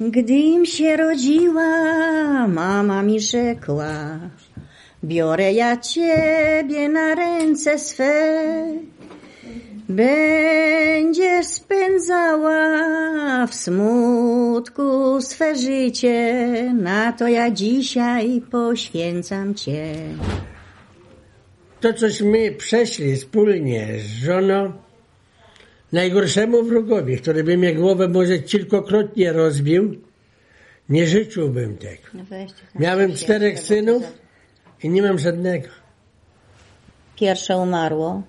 Gdym się rodziła, mama mi rzekła, biorę ja ciebie na ręce swe. Będziesz spędzała w smutku swe życie, na to ja dzisiaj poświęcam cię. To, cośmy przeszli wspólnie z żoną, najgorszemu wrogowi, który by mnie głowę może kilkokrotnie rozbił, nie życzyłbym tego. No Miałem czterech synów i nie mam żadnego. Pierwsze umarło,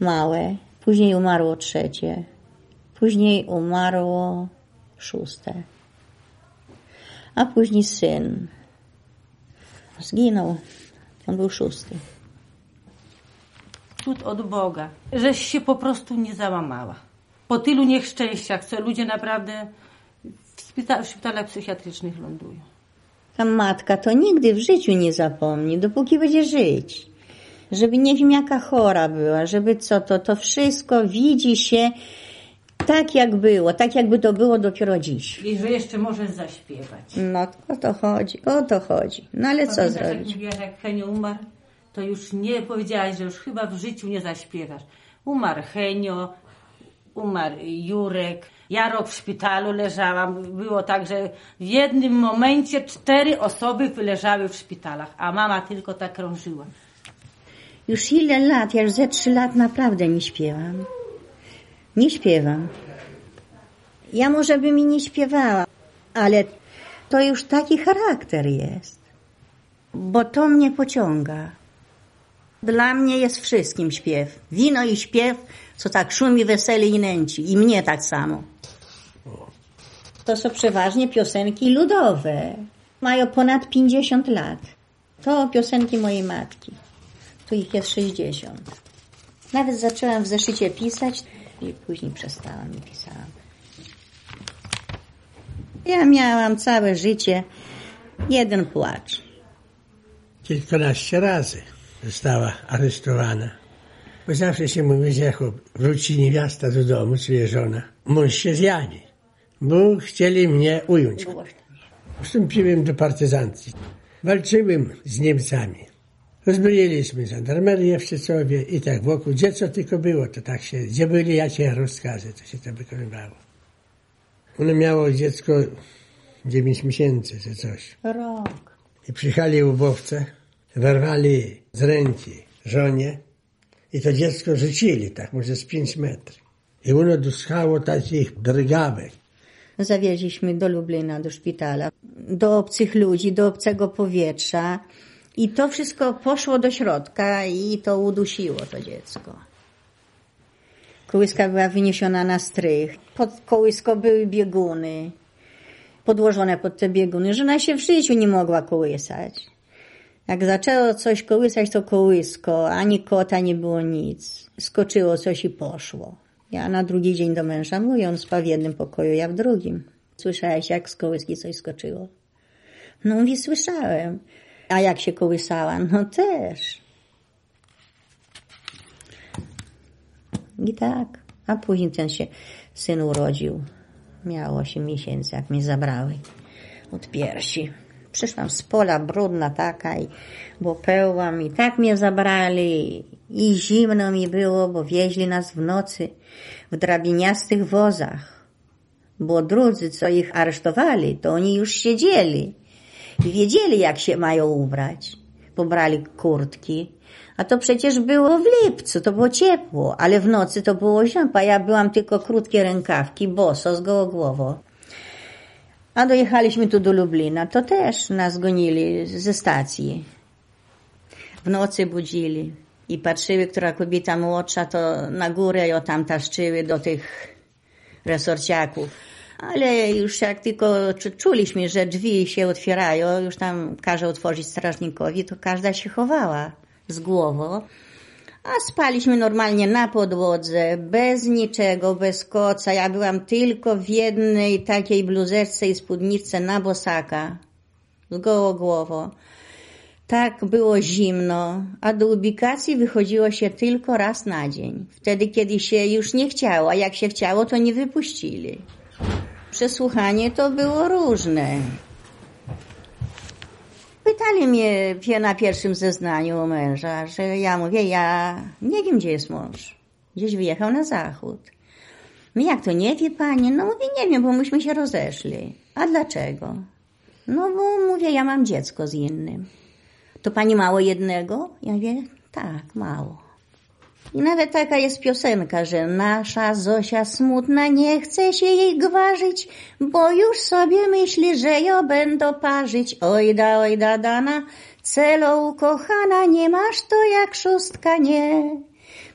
małe, później umarło trzecie, później umarło szóste, a później syn. Zginął, on był szósty. Cud od Boga, żeś się po prostu nie załamała. Po tylu nieszczęściach, co ludzie naprawdę w, szpita- w szpitalach psychiatrycznych lądują. Ta matka to nigdy w życiu nie zapomni, dopóki będzie żyć. Żeby nie wiem jaka chora była, żeby co to, to wszystko widzi się tak jak było, tak jakby to było dopiero dziś. I że jeszcze możesz zaśpiewać. No o to chodzi, o to chodzi. No ale co Pamiętasz, jak zrobić? mówiłaś, jak Henio umarł, to już nie powiedziałaś, że już chyba w życiu nie zaśpiewasz. Umarł Henio, umarł Jurek. Ja rok w szpitalu leżałam. Było tak, że w jednym momencie cztery osoby leżały w szpitalach, a mama tylko tak krążyła. Już ile lat, ja już ze trzy lat naprawdę nie śpiewam. Nie śpiewam. Ja może bym i nie śpiewała, ale to już taki charakter jest. Bo to mnie pociąga. Dla mnie jest wszystkim śpiew. Wino i śpiew, co tak szumi, weseli i nęci. I mnie tak samo. To są przeważnie piosenki ludowe. Mają ponad 50 lat. To piosenki mojej matki. Tu ich jest 60. Nawet zaczęłam w zeszycie pisać i później przestałam i pisałam. Ja miałam całe życie jeden płacz. Kilkanaście razy została aresztowana. Bo zawsze się mówi, że jak wróci niewiasta do domu, czyli żona, mąż się zjawi. Bo chcieli mnie ująć. Wstąpiłem do partyzancji. Walczyłem z Niemcami. Rozbrojiliśmy żandarmerię w Szczecowie i tak wokół. Gdzie co tylko było, to tak się, gdzie byli jakie rozkazy, to się to wykonywało. Ono miało dziecko 9 miesięcy czy coś. Rok. I przyjechali ubowcy, wyrwali z ręki żonie i to dziecko rzucili, tak może z 5 metrów. I ono dostało takich drgawek. Zawieźliśmy do Lublina, do szpitala, do obcych ludzi, do obcego powietrza. I to wszystko poszło do środka i to udusiło to dziecko. Kołyska była wyniesiona na strych. Pod kołyską były bieguny, podłożone pod te bieguny. Żona się w życiu nie mogła kołysać. Jak zaczęło coś kołysać, to kołysko, ani kota nie było nic. Skoczyło coś i poszło. Ja na drugi dzień do męża mówię, on spał w jednym pokoju, ja w drugim. Słyszałeś, jak z kołyski coś skoczyło? No mówi, słyszałem. A jak się kołysała? No też. I tak. A później ten się syn urodził. Miał 8 miesięcy, jak mnie zabrały od piersi. Przyszłam z pola, brudna taka, i, bo pełłam i tak mnie zabrali. I zimno mi było, bo wieźli nas w nocy w drabiniastych wozach. Bo drudzy, co ich aresztowali, to oni już siedzieli i wiedzieli, jak się mają ubrać. Pobrali kurtki, a to przecież było w lipcu, to było ciepło, ale w nocy to było zimno, a ja byłam tylko krótkie rękawki, boso, z gołogłowo. A dojechaliśmy tu do Lublina, to też nas gonili ze stacji. W nocy budzili i patrzyły, która kobieta młodsza, to na górę ją tam taszczyły do tych resorciaków. Ale już jak tylko czuliśmy, że drzwi się otwierają, już tam każe otworzyć strażnikowi, to każda się chowała z głową. A spaliśmy normalnie na podłodze, bez niczego, bez koca. Ja byłam tylko w jednej takiej bluzeczce i spódniczce na bosaka, z gołą głową. Tak było zimno, a do ubikacji wychodziło się tylko raz na dzień. Wtedy, kiedy się już nie chciało, a jak się chciało, to nie wypuścili. Przesłuchanie to było różne. Pytali mnie na pierwszym zeznaniu męża, że ja mówię, ja nie wiem, gdzie jest mąż. Gdzieś wyjechał na zachód. No jak to, nie wie pani? No mówię, nie wiem, bo myśmy się rozeszli. A dlaczego? No bo mówię, ja mam dziecko z innym. To pani mało jednego? Ja mówię, tak, mało. I nawet taka jest piosenka, że nasza Zosia smutna, nie chce się jej gwarzyć, bo już sobie myśli, że ją będą parzyć. Ojda, ojda, dana, celo ukochana, nie masz to jak szóstka, nie.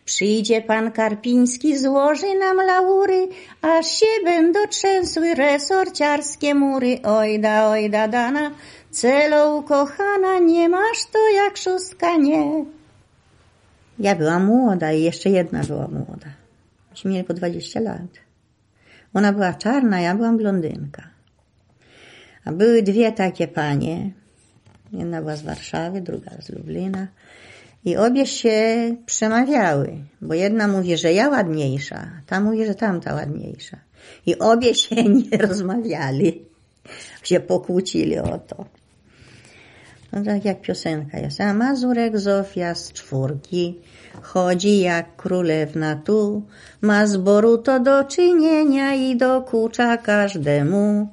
Przyjdzie pan Karpiński, złoży nam laury, aż się będą trzęsły resorciarskie mury. Ojda, ojda, dana, celo ukochana, nie masz to jak szóstka, nie. Ja byłam młoda i jeszcze jedna była młoda. Myśmy mieli po 20 lat. Ona była czarna, ja byłam blondynka. A były dwie takie panie. Jedna była z Warszawy, druga z Lublina. I obie się przemawiały, bo jedna mówi, że ja ładniejsza, ta mówi, że tamta ładniejsza. I obie się nie rozmawiali, się pokłócili o to. No tak jak piosenka jest. A Mazurek Zofia z czwórki chodzi jak królewna tu, ma zboru to do czynienia i dokucza każdemu,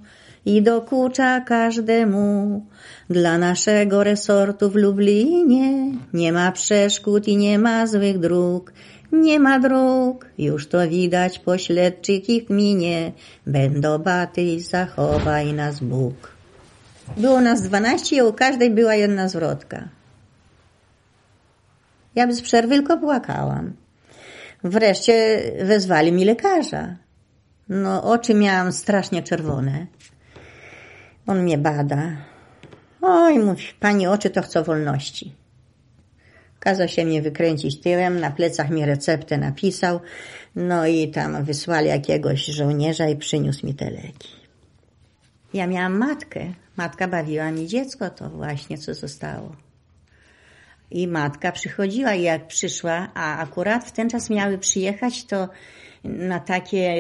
i dokucza każdemu. Dla naszego resortu w Lublinie nie ma przeszkód i nie ma złych dróg. Nie ma dróg, już to widać po śledczych ich minie. Będą baty i zachowaj nas Bóg. Było nas dwanaście i u każdej była jedna zwrotka. Ja bez przerwy tylko płakałam. Wreszcie wezwali mi lekarza. No, oczy miałam strasznie czerwone. On mnie bada. Oj, mówi, pani oczy to chcą wolności. Kazał się mnie wykręcić tyłem, na plecach mi receptę napisał, no i tam wysłali jakiegoś żołnierza i przyniósł mi te leki. Ja miałam matkę. Matka bawiła mi dziecko, to właśnie co zostało. I matka przychodziła i jak przyszła, a akurat w ten czas miały przyjechać, to na takie,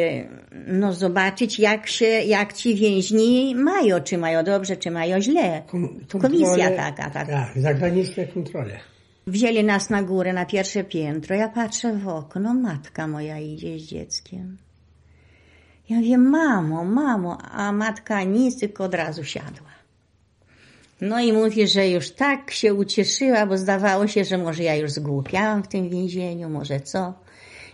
no zobaczyć jak się, jak ci więźni mają, czy mają dobrze, czy mają źle. Komisja taka, tak. Tak, zagraniczne kontrole. Wzięli nas na górę, na pierwsze piętro. Ja patrzę w okno, matka moja idzie z dzieckiem. Ja mówię, mamo, mamo, a matka nic, tylko od razu siadła. No i mówi, że już tak się ucieszyła, bo zdawało się, że może ja już zgłupiałam w tym więzieniu, może co.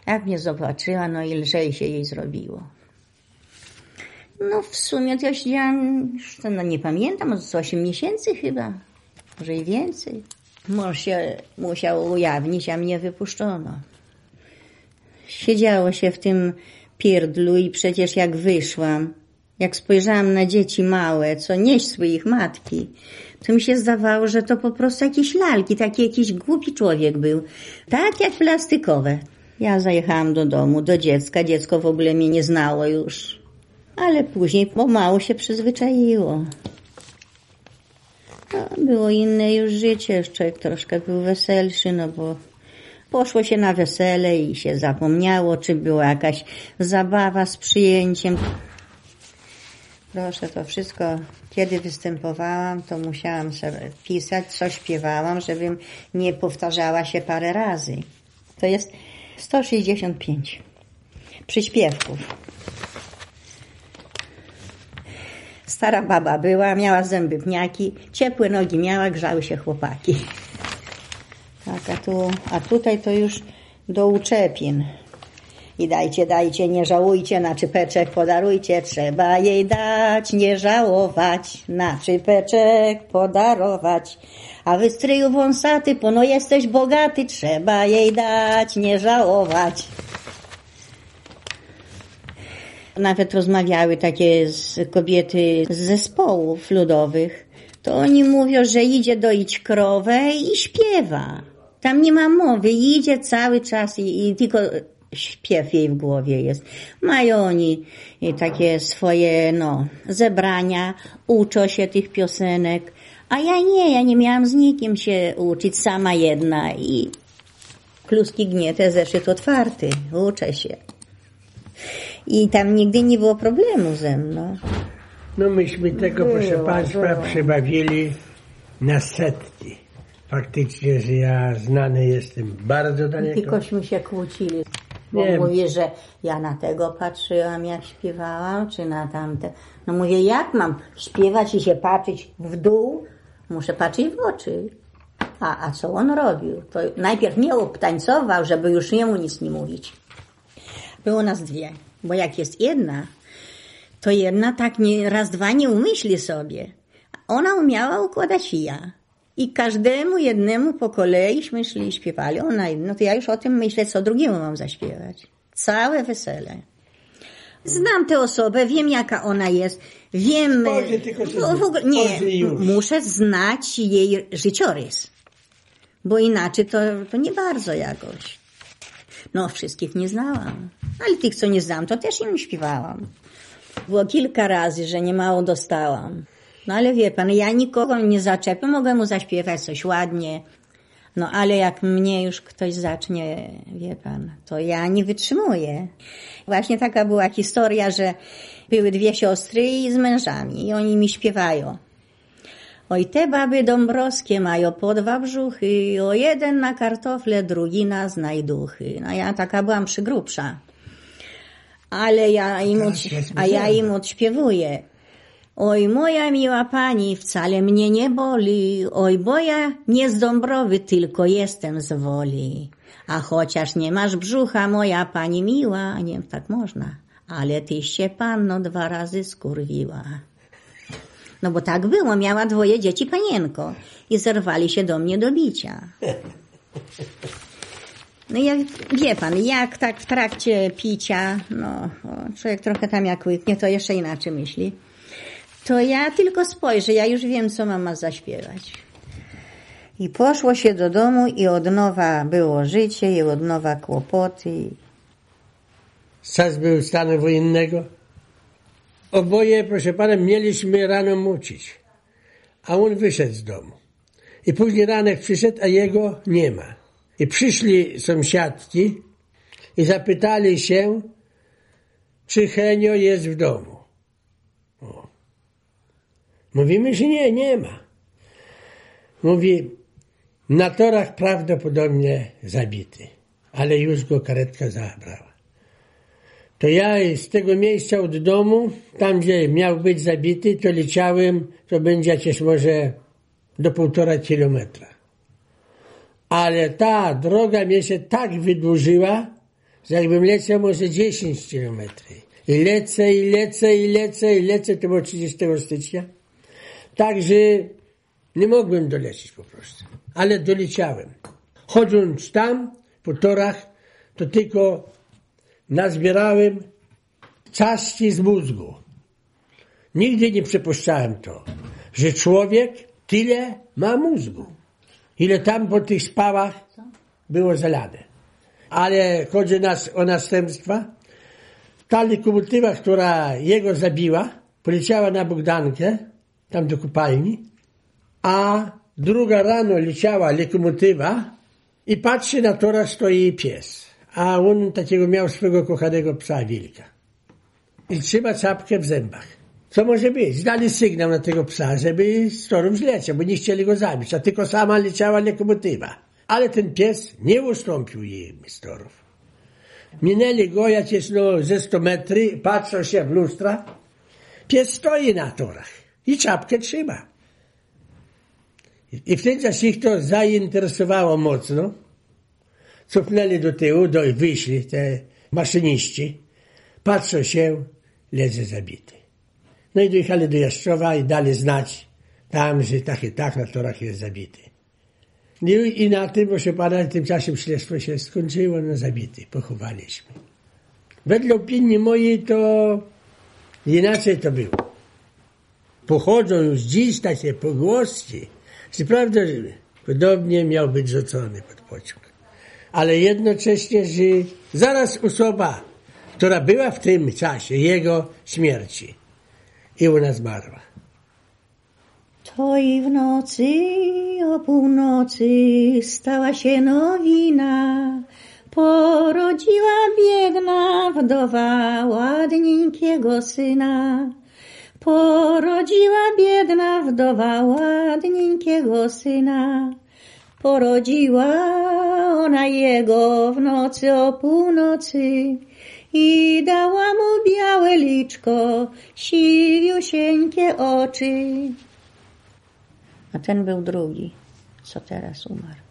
Jak mnie zobaczyła, no i lżej się jej zrobiło. No w sumie to ja siedziałam, już to no nie pamiętam, z 8 miesięcy chyba, może i więcej. Mąż się musiał ujawnić, a mnie wypuszczono. Siedziało się w tym pierdlu i przecież jak wyszłam, jak spojrzałam na dzieci małe, co nieśły ich matki, to mi się zdawało, że to po prostu jakieś lalki, taki jakiś głupi człowiek był. Tak jak plastikowe. Ja zajechałam do domu, do dziecka. Dziecko w ogóle mnie nie znało już. Ale później pomału się przyzwyczaiło. No, było inne już życie. Człowiek troszkę był weselszy, no bo poszło się na wesele i się zapomniało, czy była jakaś zabawa z przyjęciem. Proszę, to wszystko, kiedy występowałam, to musiałam pisać, co śpiewałam, żebym nie powtarzała się parę razy. To jest 165 przyśpiewków. Stara baba była, miała zęby pniaki, ciepłe nogi miała, grzały się chłopaki. Tak, a, tu, a tutaj to już do uczepin. I dajcie, dajcie, nie żałujcie, na czypeczek podarujcie, trzeba jej dać, nie żałować, na czypeczek podarować. A wy stryju wąsaty, pono jesteś bogaty, trzeba jej dać, nie żałować. Nawet rozmawiały takie z kobiety z zespołów ludowych. To oni mówią, że idzie doić krowę i śpiewa. Tam nie ma mowy, idzie cały czas i, i tylko śpiew jej w głowie jest. Mają oni takie swoje, no, zebrania, uczą się tych piosenek, a ja nie, ja nie miałam z nikim się uczyć, sama jedna i kluski gniete, zeszyt otwarty, uczę się. I tam nigdy nie było problemu ze mną. No myśmy tego, proszę Było, Państwa, było. przebawili na setki. Faktycznie, że ja znany jestem bardzo daleko. Tylkośmy się kłócili. Bo Nie. mówię, że ja na tego patrzyłam, jak śpiewałam, czy na tamte. No mówię, jak mam śpiewać i się patrzeć w dół? Muszę patrzeć w oczy. A, a co on robił? To najpierw mnie obtańcował, żeby już jemu nic nie mówić. Było nas dwie, bo jak jest jedna, to jedna tak nie, raz, dwa nie umyśli sobie. Ona umiała układać i ja. I każdemu jednemu po kolei szli i śpiewali. Ona, no to ja już o tym myślę, co drugiemu mam zaśpiewać. Całe wesele. Znam tę osobę, wiem jaka ona jest, wiem... Tylko się w, ogóle, nie, muszę znać jej życiorys, bo inaczej to, to nie bardzo jakoś. No, wszystkich nie znałam, ale tych, co nie znam, to też im śpiewałam. Było kilka razy, że nie mało dostałam. No ale wie pan, ja nikogo nie zaczepię, mogę mu zaśpiewać coś ładnie. No ale jak mnie już ktoś zacznie, wie pan, to ja nie wytrzymuję. Właśnie taka była historia, że były dwie siostry i z mężami i oni mi śpiewają. Oj, te baby dąbrowskie mają po dwa brzuchy, o jeden na kartofle, drugi na znajduchy. No ja taka byłam przygrubsza. Ale ja im, odś- a ja im odśpiewuję. Oj, moja miła pani, wcale mnie nie boli. Oj, bo ja nie z Dąbrowy, tylko jestem z woli. A chociaż nie masz brzucha, moja pani miła, nie tak można, ale tyś się panno dwa razy skurwiła. No bo tak było, miała dwoje dzieci panienko i zerwali się do mnie do bicia. No jak, wie pan, jak tak w trakcie picia, no człowiek trochę tam jak łyknie, to jeszcze inaczej myśli. To ja tylko spojrzę, ja już wiem, co mama zaśpiewać. I poszło się do domu i od nowa było życie i od nowa kłopoty. Czas był stanu wojennego. Oboje, proszę pana, mieliśmy rano mucić. A on wyszedł z domu. I później ranek przyszedł, a jego nie ma. I przyszli sąsiadki i zapytali się, czy Henio jest w domu. Mówimy, że nie, nie ma. Mówi, na torach prawdopodobnie zabity, ale już go karetka zabrała. To ja z tego miejsca od domu, tam gdzie miał być zabity, to leciałem, to będzie jakieś może do półtora kilometra. Ale ta droga mnie się tak wydłużyła, że jakbym leciał może 10 kilometrów. I lecę, i lecę, i lecę, i lecę, to było 30 stycznia. Także nie mogłem dolecieć po prostu. Ale doleciałem. Chodząc tam, po torach, to tylko nazbierałem czaszki z mózgu. Nigdy nie przypuszczałem to, że człowiek tyle ma mózgu. Ile tam po tych spałach było zalane. Ale chodzi nas o następstwa. Ta lokomotywa, która jego zabiła, poleciała na Bogdankę, tam do kopalni, a druga rano leciała lokomotywa i patrzy na tora stoi pies. A on takiego miał swego kochanego psa wilka. I trzyma czapkę w zębach. Co może być? Dali sygnał na tego psa, żeby z torów zleciał, bo nie chcieli go zabić, a tylko sama leciała lokomotywa. Ale ten pies nie ustąpił jej z torów. Minęli go jakieś no, ze 100 metry, patrzą się w lustra. Pies stoi na torach i czapkę trzyma. I- wtedy ich to zainteresowało mocno. Cofnęli do tyłu, do, wyszli te maszyniści. Patrzą się, leży zabity. No i dojechali do Jastrowa i dali znać tam, że tak i tak na torach jest zabity. No I, I na tym, proszę pana, w tym czasie śledztwo się skończyło, no zabity, pochowaliśmy. Wedle opinii mojej to inaczej to było. Pochodzą już dziś takie pogłoski, że prawda, że podobnie miał być rzucony pod pociąg. Ale jednocześnie, że zaraz osoba, która była w tym czasie jego śmierci i ona zmarła. To i w nocy o północy stała się nowina. Porodziła biedna wdowa ładnienkiego syna. Porodziła biedna wdowa ładnienkiego syna. Porodziła ona jego w nocy o północy i dała mu białe liczko, siwiusieńkie oczy. A ten był drugi, co teraz umarł.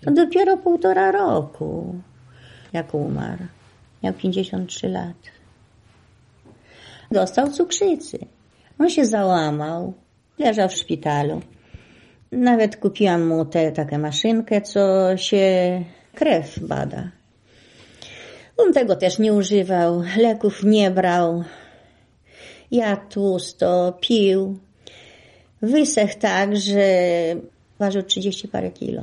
To dopiero półtora roku, jak umarł. Miał 53 lat. Dostał cukrzycy. On się załamał. Leżał w szpitalu. Nawet kupiłam mu tę taką maszynkę, co się krew bada. On tego też nie używał, leków nie brał. Jadł tłusto, pił. Wysech tak, że ważył 30 parę kilo.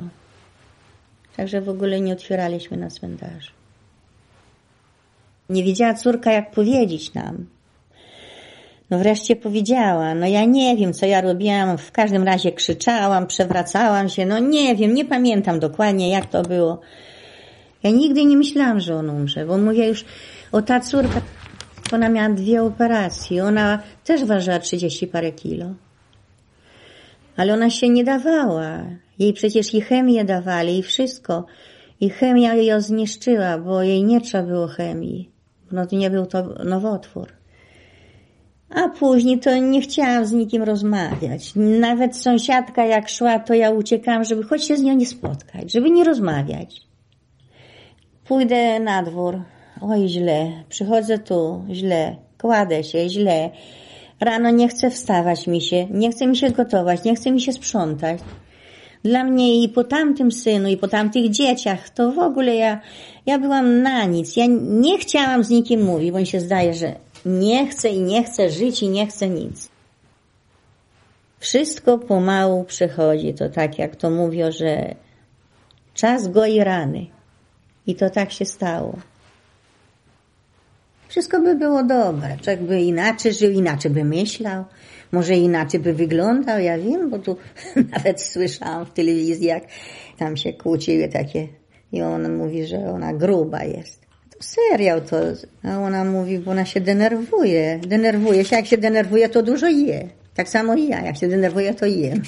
Także w ogóle nie otwieraliśmy na cmentarzu. Nie wiedziała córka, jak powiedzieć nam. No wreszcie powiedziała, no ja nie wiem, co ja robiłam, w każdym razie krzyczałam, przewracałam się, no nie wiem, nie pamiętam dokładnie, jak to było. Ja nigdy nie myślałam, że on umrze, bo mówię już, o ta córka, ona miała dwie operacje, ona też ważyła 30 parę kilo. Ale ona się nie dawała. Jej przecież i chemię dawali i wszystko. I chemia ją zniszczyła, bo jej nie trzeba było chemii. No to nie był to nowotwór. A później to nie chciałam z nikim rozmawiać. Nawet sąsiadka jak szła, to ja uciekałam, żeby choć się z nią nie spotkać, żeby nie rozmawiać. Pójdę na dwór. Oj, źle. Przychodzę tu, źle. Kładę się, źle. Rano nie chcę wstawać mi się, nie chce mi się gotować, nie chce mi się sprzątać. Dla mnie i po tamtym synu, i po tamtych dzieciach, to w ogóle ja, ja byłam na nic. Ja nie chciałam z nikim mówić, bo mi się zdaje, że nie chcę i nie chcę żyć i nie chcę nic. Wszystko pomału przechodzi. To tak jak to mówią, że czas goi rany. I to tak się stało. Wszystko by było dobre. Człowiek by inaczej żył, inaczej by myślał. Może inaczej by wyglądał, ja wiem, bo tu nawet słyszałam w telewizji, jak tam się kłóciły takie i on mówi, że ona gruba jest. Serial to, a ona mówi, bo ona się denerwuje. Denerwuje się, jak się denerwuje, to dużo je. Tak samo i ja, jak się denerwuję, to jem.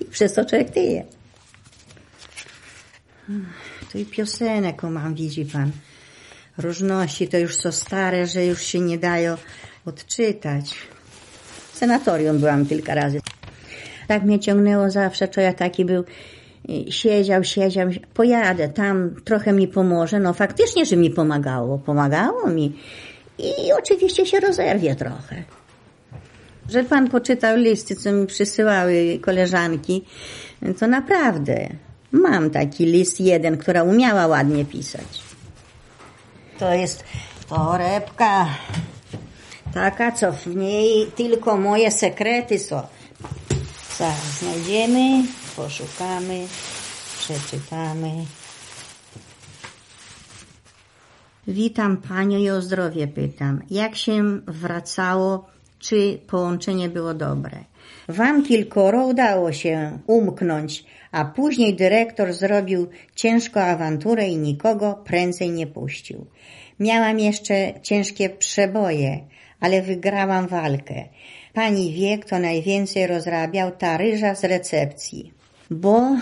I przez to człowiek tyje. To i piosenek mam, widzi pan. Różności to już są stare, że już się nie dają odczytać. W byłam kilka razy. Tak mnie ciągnęło zawsze, to ja taki był, siedział, siedział, pojadę tam, trochę mi pomoże. No faktycznie, że mi pomagało, pomagało mi. I oczywiście się rozerwie trochę. Że pan poczytał listy, co mi przysyłały koleżanki, to naprawdę mam taki list jeden, która umiała ładnie pisać. To jest torebka taka, co w niej tylko moje sekrety są. Zaraz znajdziemy, poszukamy, przeczytamy. Witam Panią i o zdrowie pytam. Jak się wracało, czy połączenie było dobre? Wam kilkoro udało się umknąć, a później dyrektor zrobił ciężką awanturę i nikogo prędzej nie puścił. Miałam jeszcze ciężkie przeboje, ale wygrałam walkę. Pani wie, kto najwięcej rozrabiał, ta ryża z recepcji. Bo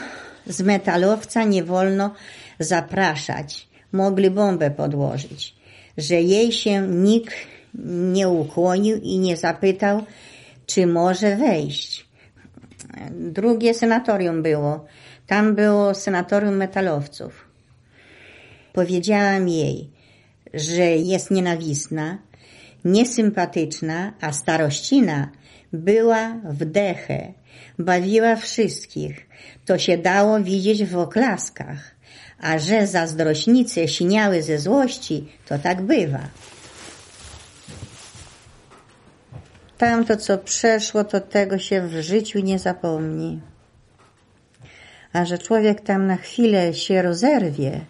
z metalowca nie wolno zapraszać. Mogli bombę podłożyć. Że jej się nikt nie ukłonił i nie zapytał, czy może wejść. Drugie senatorium było. Tam było senatorium metalowców. Powiedziałam jej, że jest nienawistna, niesympatyczna, a starościna była w dechę, bawiła wszystkich. To się dało widzieć w oklaskach. A że zazdrośnice siniały ze złości, to tak bywa. Tamto, co przeszło, to tego się w życiu nie zapomni. A że człowiek tam na chwilę się rozerwie,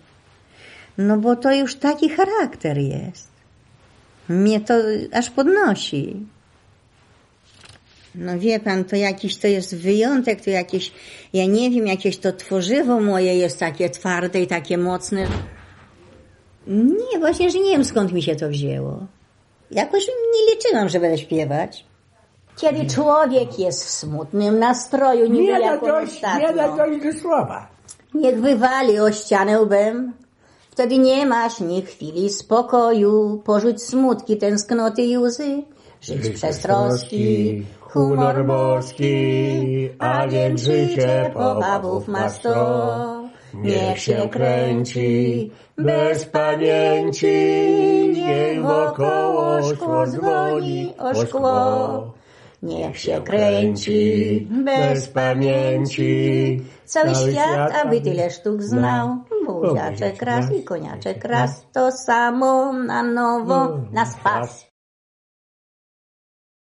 no bo to już taki charakter jest. Mnie to aż podnosi. No wie pan, to jakiś to jest wyjątek, to jakieś, ja nie wiem, jakieś to tworzywo moje jest takie twarde i takie mocne. Nie, właśnie, że nie wiem skąd mi się to wzięło. Jakoś nie liczyłam, że będę śpiewać. Kiedy człowiek jest w smutnym nastroju, niby Nie da dojść, nie da dojść do słowa. niech wywali o ścianę łbem. Wtedy nie masz ni chwili spokoju, porzuć smutki, tęsknoty i łzy. Żyć przez troski, humor boski, a więc życie pobawów ma sto. Niech się kręci bez pamięci, niech wokoło szkło dzwoni o szkło. Niech się kręci bez pamięci cały świat, aby tyle sztuk znał. Buziaczek raz i koniaczek raz, to samo na nowo nas pas.